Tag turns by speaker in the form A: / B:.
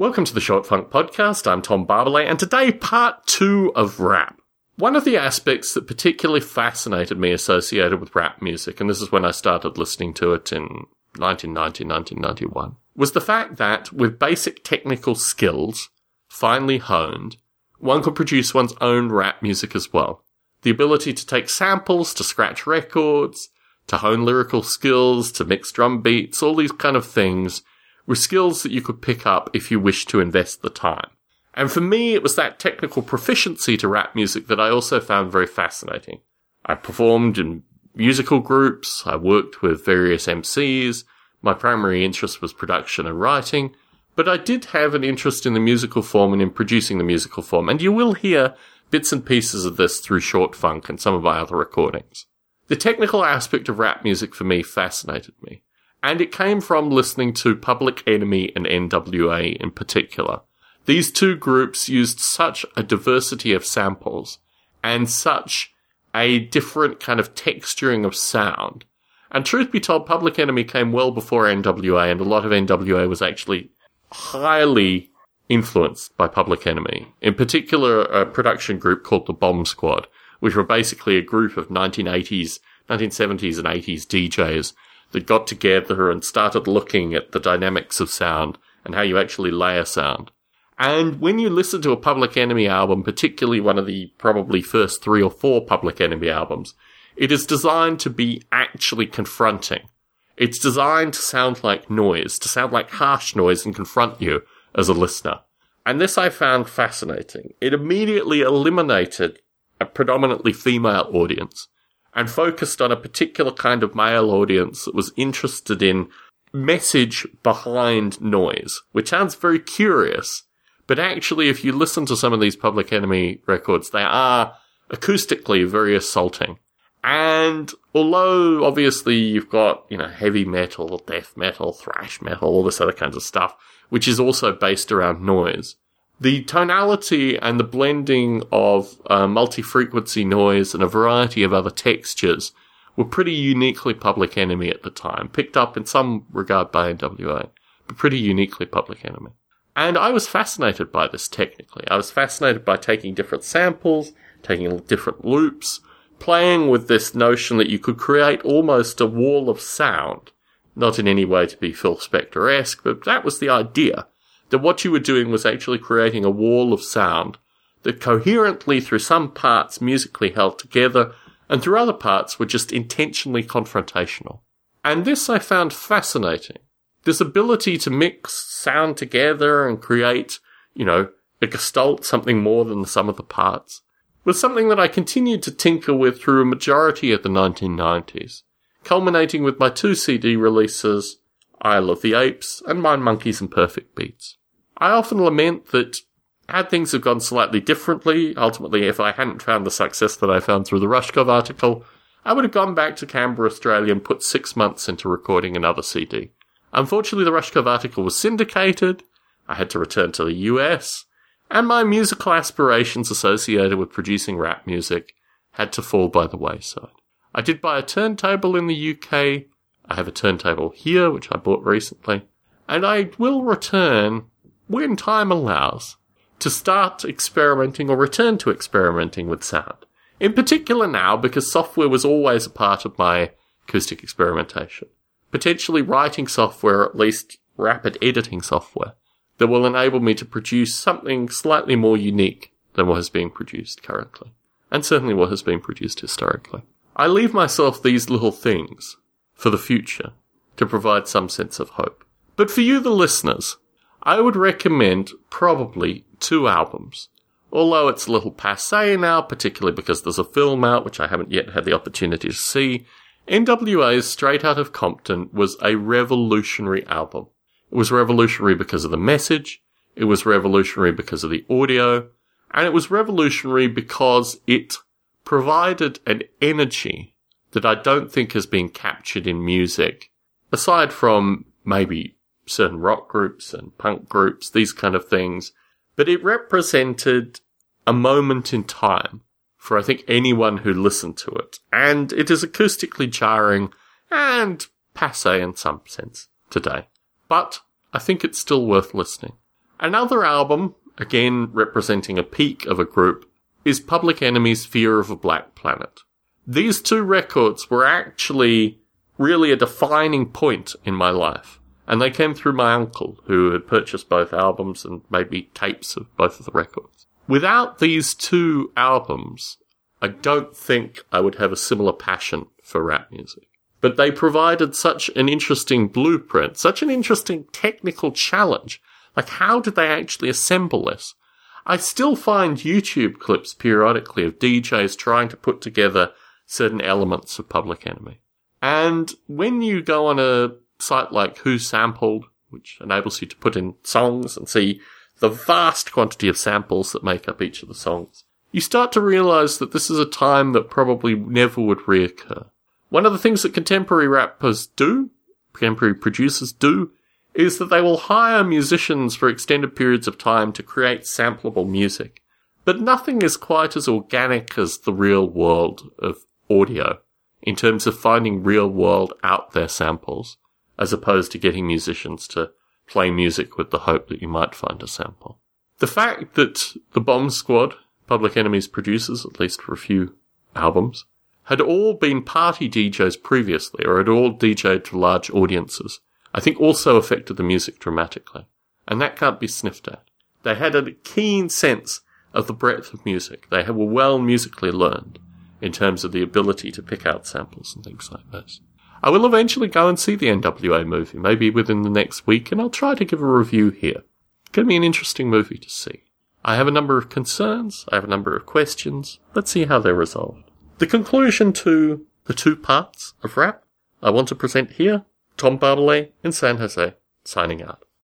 A: Welcome to the Short Funk Podcast. I'm Tom Barbalet, and today, part two of rap. One of the aspects that particularly fascinated me associated with rap music, and this is when I started listening to it in 1990, 1991, was the fact that with basic technical skills, finely honed, one could produce one's own rap music as well. The ability to take samples, to scratch records, to hone lyrical skills, to mix drum beats, all these kind of things were skills that you could pick up if you wished to invest the time. And for me, it was that technical proficiency to rap music that I also found very fascinating. I performed in musical groups, I worked with various MCs, my primary interest was production and writing, but I did have an interest in the musical form and in producing the musical form, and you will hear bits and pieces of this through Short Funk and some of my other recordings. The technical aspect of rap music for me fascinated me. And it came from listening to Public Enemy and NWA in particular. These two groups used such a diversity of samples and such a different kind of texturing of sound. And truth be told, Public Enemy came well before NWA, and a lot of NWA was actually highly influenced by Public Enemy. In particular, a production group called the Bomb Squad, which were basically a group of 1980s, 1970s and 80s DJs that got together and started looking at the dynamics of sound and how you actually layer sound. And when you listen to a Public Enemy album, particularly one of the probably first three or four Public Enemy albums, it is designed to be actually confronting. It's designed to sound like noise, to sound like harsh noise and confront you as a listener. And this I found fascinating. It immediately eliminated a predominantly female audience and focused on a particular kind of male audience that was interested in message behind noise, which sounds very curious. But actually, if you listen to some of these Public Enemy records, they are acoustically very assaulting. And although obviously you've got, you know, heavy metal, death metal, thrash metal, all this other kinds of stuff, which is also based around noise, the tonality and the blending of uh, multi-frequency noise and a variety of other textures were pretty uniquely Public Enemy at the time, picked up in some regard by NWA, but pretty uniquely Public Enemy. And I was fascinated by this technically. I was fascinated by taking different samples, taking different loops, playing with this notion that you could create almost a wall of sound. Not in any way to be Phil Spector-esque, but that was the idea that what you were doing was actually creating a wall of sound that coherently through some parts musically held together and through other parts were just intentionally confrontational. And this I found fascinating. This ability to mix sound together and create, you know, a gestalt, something more than the sum of the parts, was something that I continued to tinker with through a majority of the 1990s, culminating with my two CD releases, Isle of the Apes and Mind Monkeys and Perfect Beats. I often lament that had things have gone slightly differently, ultimately, if I hadn't found the success that I found through the Rushkoff article, I would have gone back to Canberra, Australia and put six months into recording another CD. Unfortunately, the Rushkoff article was syndicated, I had to return to the US, and my musical aspirations associated with producing rap music had to fall by the wayside. I did buy a turntable in the UK, I have a turntable here, which I bought recently, and I will return when time allows, to start experimenting or return to experimenting with sound. In particular now, because software was always a part of my acoustic experimentation. Potentially writing software, at least rapid editing software, that will enable me to produce something slightly more unique than what is being produced currently. And certainly what has been produced historically. I leave myself these little things for the future to provide some sense of hope. But for you, the listeners, I would recommend probably two albums. Although it's a little passe now, particularly because there's a film out which I haven't yet had the opportunity to see, NWA's Straight Out of Compton was a revolutionary album. It was revolutionary because of the message, it was revolutionary because of the audio, and it was revolutionary because it provided an energy that I don't think has been captured in music, aside from maybe certain rock groups and punk groups, these kind of things. But it represented a moment in time for I think anyone who listened to it. And it is acoustically jarring and passe in some sense today. But I think it's still worth listening. Another album, again representing a peak of a group, is Public Enemy's Fear of a Black Planet. These two records were actually really a defining point in my life. And they came through my uncle, who had purchased both albums and made me tapes of both of the records. Without these two albums, I don't think I would have a similar passion for rap music. But they provided such an interesting blueprint, such an interesting technical challenge. Like, how did they actually assemble this? I still find YouTube clips periodically of DJs trying to put together certain elements of Public Enemy. And when you go on a site like WhoSampled, which enables you to put in songs and see the vast quantity of samples that make up each of the songs, you start to realize that this is a time that probably never would reoccur. One of the things that contemporary rappers do, contemporary producers do, is that they will hire musicians for extended periods of time to create sampleable music. But nothing is quite as organic as the real world of audio in terms of finding real world out there samples, as opposed to getting musicians to play music with the hope that you might find a sample. The fact that the Bomb Squad, Public Enemy's producers, at least for a few albums, had all been party DJs previously, or had all DJed to large audiences, I think also affected the music dramatically. And that can't be sniffed at. They had a keen sense of the breadth of music. They were well musically learned in terms of the ability to pick out samples and things like this. I will eventually go and see the NWA movie, maybe within the next week, and I'll try to give a review here. It's going to be an interesting movie to see. I have a number of concerns, I have a number of questions. Let's see how they're resolved. The conclusion to the two parts of rap I want to present here Tom Barbalet in San Jose, signing out.